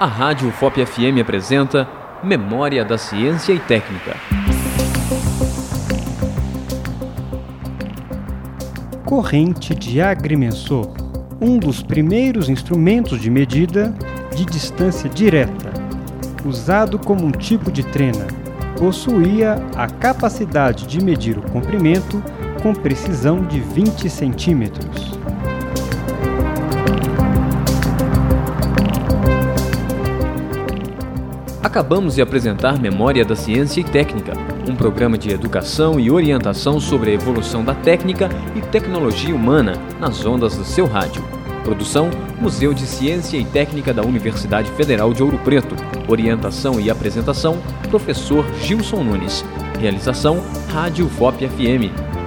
A Rádio FOP FM apresenta Memória da Ciência e Técnica. Corrente de agrimensor, um dos primeiros instrumentos de medida de distância direta, usado como um tipo de trena, possuía a capacidade de medir o comprimento com precisão de 20 centímetros. Acabamos de apresentar Memória da Ciência e Técnica, um programa de educação e orientação sobre a evolução da técnica e tecnologia humana nas ondas do seu rádio. Produção: Museu de Ciência e Técnica da Universidade Federal de Ouro Preto. Orientação e apresentação: Professor Gilson Nunes. Realização: Rádio FOP FM